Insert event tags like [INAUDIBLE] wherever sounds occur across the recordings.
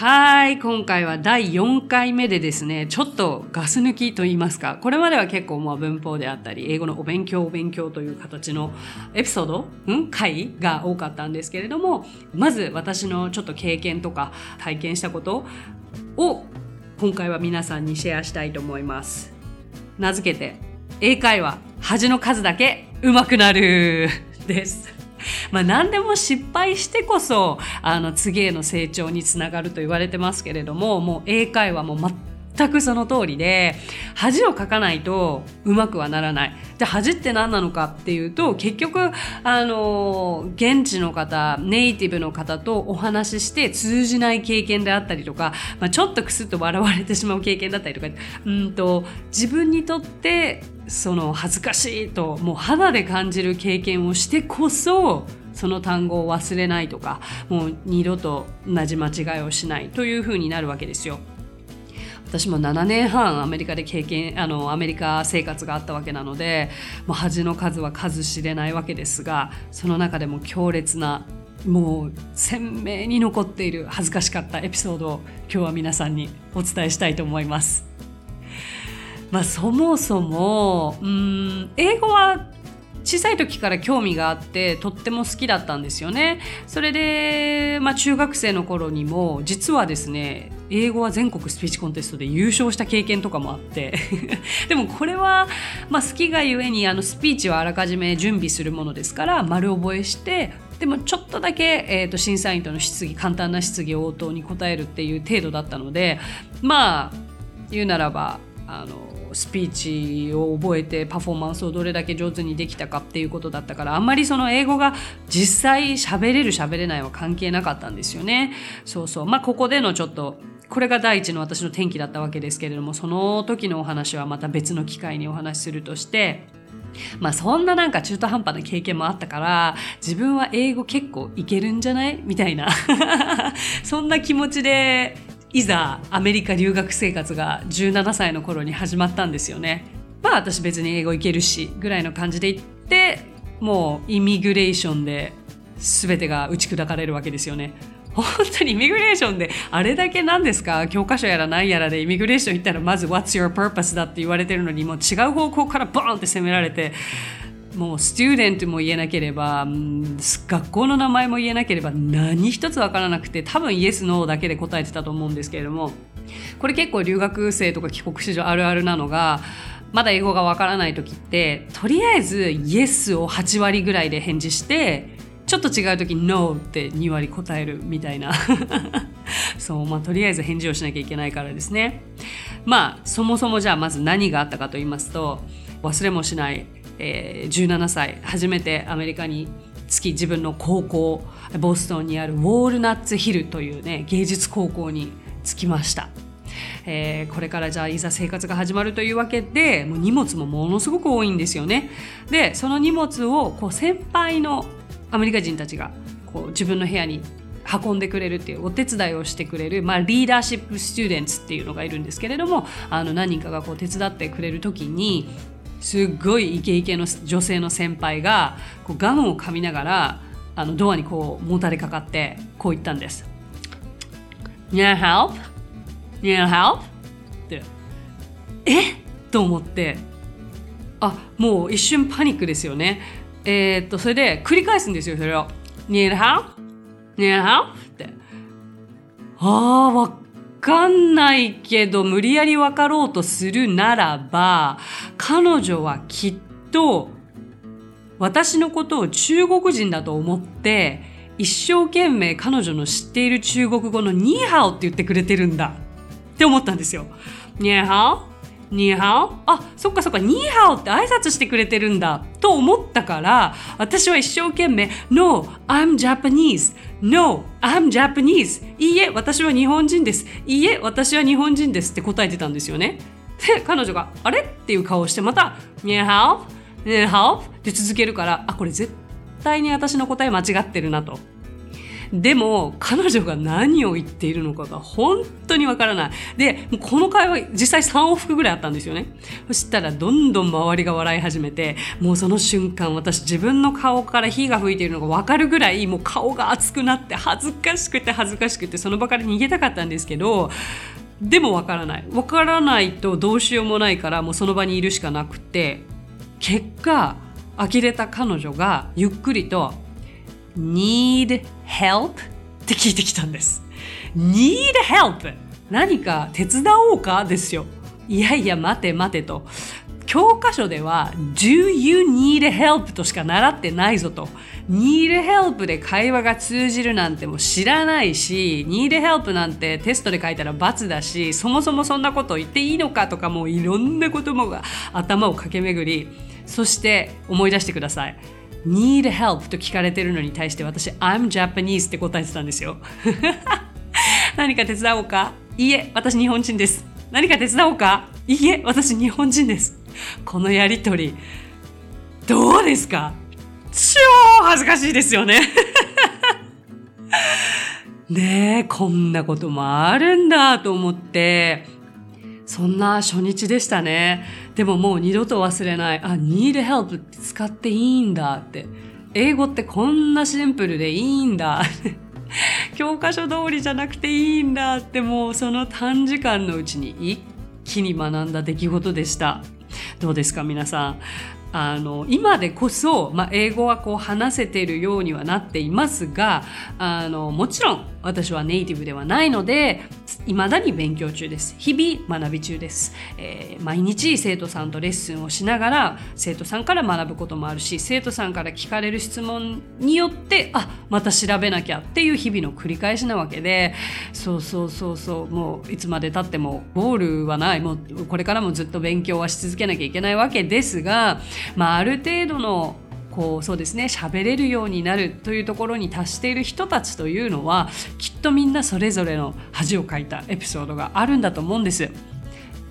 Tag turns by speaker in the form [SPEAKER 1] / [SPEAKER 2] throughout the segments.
[SPEAKER 1] はい、今回は第4回目でですね、ちょっとガス抜きと言いますか、これまでは結構まあ文法であったり、英語のお勉強お勉強という形のエピソード、うん回が多かったんですけれども、まず私のちょっと経験とか体験したことを今回は皆さんにシェアしたいと思います。名付けて、英会話、恥の数だけ上手くなるです。[LAUGHS] まあ何でも失敗してこそあの次への成長につながると言われてますけれどももう英会話も全全くその通りで恥をかかないとうまくはならない。じゃあ恥って何なのかっていうと結局あの現地の方ネイティブの方とお話しして通じない経験であったりとか、まあ、ちょっとクスッと笑われてしまう経験だったりとかうんと自分にとってその恥ずかしいともう肌で感じる経験をしてこそその単語を忘れないとかもう二度と同じ間違いをしないというふうになるわけですよ。私も7年半アメリカで経験あのアメリカ生活があったわけなのでもう恥の数は数知れないわけですがその中でも強烈なもう鮮明に残っている恥ずかしかったエピソードを今日は皆さんにお伝えしたいと思います。まあ、そもそもうん英語は小さい時から興味があってとっても好きだったんですよね。それで、まあ、中学生の頃にも実はですね英語は全国スピーチコンテストで優勝した経験とかもあって [LAUGHS] でもこれは、まあ、好きがゆえにあのスピーチはあらかじめ準備するものですから丸覚えしてでもちょっとだけ、えーと、審査員との質疑簡単な質疑応答に答えるっていう程度だったのでまあ言うならばあのスピーチを覚えてパフォーマンスをどれだけ上手にできたかっていうことだったからあんまりその英語が実際喋れる喋れないは関係なかったんですよね。そうそう。まあここでのちょっとこれが第一の私の転機だったわけですけれどもその時のお話はまた別の機会にお話しするとしてまあそんななんか中途半端な経験もあったから自分は英語結構いけるんじゃない？みたいな [LAUGHS] そんな気持ちでいざアメリカ留学生活が17歳の頃に始まったんですよね。まあ私別に英語いけるしぐらいの感じで行ってもうイミグレーションで全てが打ち砕かれるわけですよね。本当にイミグレーションであれだけなんですか？教科書やら何やらでイミグレーション行ったらまず What's your purpose だって言われてるのにもう違う方向からボーンって責められてもうスチューデントも言えなければ学校の名前も言えなければ何一つ分からなくて多分イエス・ノーだけで答えてたと思うんですけれどもこれ結構留学生とか帰国子女あるあるなのがまだ英語が分からない時ってとりあえずイエスを8割ぐらいで返事してちょっと違う時に No って2割答えるみたいな [LAUGHS] そうまあとりあえず返事をしなきゃいけないからですねまあそもそもじゃあまず何があったかと言いますと忘れもしないえー、17歳初めてアメリカに着き自分の高校ボストンにあるウォールナッツヒルというね芸術高校に着きました。えー、これからじゃあいざ生活が始まるというわけでもう荷物もものすごく多いんですよね。でその荷物をこう先輩のアメリカ人たちがこう自分の部屋に運んでくれるっていうお手伝いをしてくれる、まあ、リーダーシップスチューデンツっていうのがいるんですけれどもあの何人かがこう手伝ってくれる時にすっごいイケイケの女性の先輩がこうガムを噛みながらあのドアにこうもたれかかってこう言ったんです。Need help? Need help? ってえ？と思ってあもう一瞬パニックですよね。えー、っとそれで繰り返すんですよそれを。Need help? Need help? ってああわかんないけど無理やり分かろうとするならば彼女はきっと私のことを中国人だと思って一生懸命彼女の知っている中国語のニーハオって言ってくれてるんだって思ったんですよ。ニーハオニーハオあ、そっかそっか、ニーハオって挨拶してくれてるんだと思ったから、私は一生懸命 No, I'm Japanese. No, I'm Japanese. いいえ、私は日本人です。いいえ、私は日本人ですって答えてたんですよね。で、彼女が、あれ？っていう顔をして、また、ニーハオニーハオって続けるから、あ、これ絶対に私の答え間違ってるなと。でも彼女が何を言っているのかが本当にわからない。で、この会話実際3往復ぐらいあったんですよね。そしたらどんどん周りが笑い始めて、もうその瞬間私自分の顔から火が吹いているのがわかるぐらいもう顔が熱くなって恥ずかしくて恥ずかしくてその場から逃げたかったんですけど、でもわからない。わからないとどうしようもないからもうその場にいるしかなくて、結果、呆れた彼女がゆっくりと need help? って聞いてきたんです。need help? 何か手伝おうか？ですよ。いやいや、待て待てと。教科書では Do you need help? としか習ってないぞと。need help で会話が通じるなんても知らないし、need help なんてテストで書いたら罰だし、そもそもそんなこと言っていいのかとかもういろんなこともが頭を駆け巡り、そして思い出してください。Need help と聞かれてるのに対して私 I'm Japanese って答えてたんですよ。[LAUGHS] 何か手伝おうか？いいえ私日本人です。何か手伝おうか？いいえ私日本人です。このやりとりどうですか？超恥ずかしいですよね。[LAUGHS] ねえこんなこともあるんだと思って。そんな初日でしたね。でももう二度と忘れない。あ、need help 使っていいんだって。英語ってこんなシンプルでいいんだ。[LAUGHS] 教科書通りじゃなくていいんだってもうその短時間のうちに一気に学んだ出来事でした。どうですか皆さん。あの今でこそ、まあ、英語はこう話せているようにはなっていますがあのもちろん私はネイティブではないので未だに勉強中です。日々学び中です、えー、毎日生徒さんとレッスンをしながら生徒さんから学ぶこともあるし生徒さんから聞かれる質問によってあまた調べなきゃっていう日々の繰り返しなわけでそうそうそうそうもういつまでたってもゴールはないもうこれからもずっと勉強はし続けなきゃいけないわけですが、まあ、ある程度のこうそうですね喋れるようになるというところに達している人たちというのはきっとみんなそれぞれの恥をかいたエピソードがあるんだと思うんです。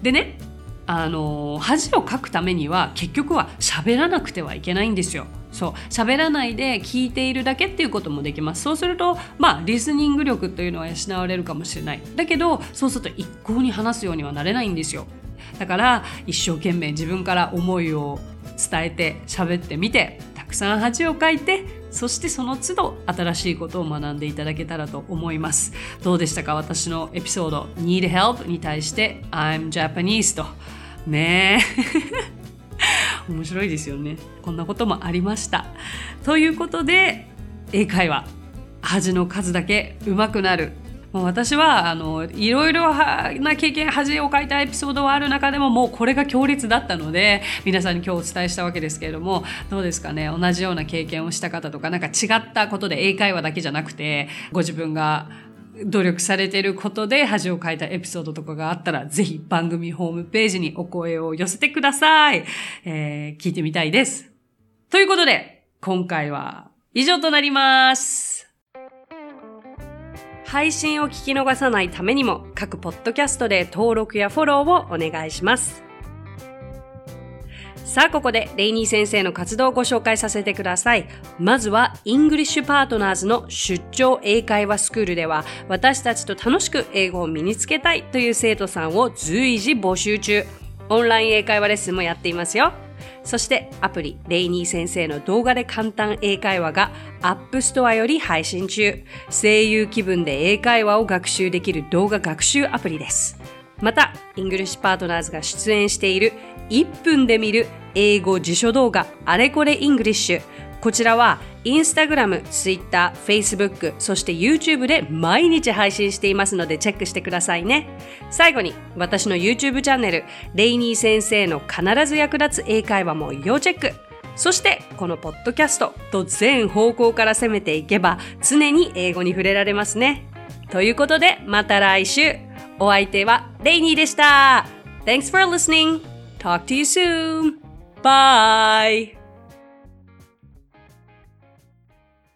[SPEAKER 1] でねあの恥をかくためには結局は喋らなくてはいけないんですよ。そう喋らないで聞いているだけっていうこともできますそうするとまあリスニング力というのは養われるかもしれないだけどそうすると一向に話すようにはなれないんですよだから一生懸命自分から思いを伝えて喋ってみてくさん恥をかいてそしてその都度新しいことを学んでいただけたらと思います。どうでしたか？私のエピソード Need help に対して I'm Japanese と。ねえ。[LAUGHS] 面白いですよね。こんなこともありました。ということで英会話。恥の数だけ上手くなる。私はあのいろいろな経験恥をかいたエピソードはある中でももうこれが強烈だったので皆さんに今日お伝えしたわけですけれどもどうですかね？同じような経験をした方とかなんか違ったことで英会話だけじゃなくてご自分が努力されていることで恥をかいたエピソードとかがあったら、ぜひ番組ホームページにお声を寄せてください。えー、聞いてみたいです。ということで、今回は以上となります。配信を聞き逃さないためにも各ポッドキャストで登録やフォローをお願いします。さあ、ここでレイニー先生の活動をご紹介させてください。まずは、イングリッシュパートナーズの出張英会話スクールでは、私たちと楽しく英語を身につけたいという生徒さんを随時募集中。オンライン英会話レッスンもやっていますよ。そしてアプリレイニー先生の動画で簡単英会話が App Store より配信中。声優気分で英会話を学習できる動画学習アプリです。また、イングリッシュパートナーズが出演している1分で見る英語辞書動画あれこれイングリッシュ。こちらはインスタグラム、ツイッター、フェイスブック、そして YouTube で毎日配信していますのでチェックしてくださいね。最後に私の YouTube チャンネル、レイニー先生の必ず役立つ英会話も要チェック。そしてこのポッドキャストと全方向から攻めていけば常に英語に触れられますね。ということでまた来週。お相手はレイニーでした。Thanks for listening. Talk to you soon. Bye.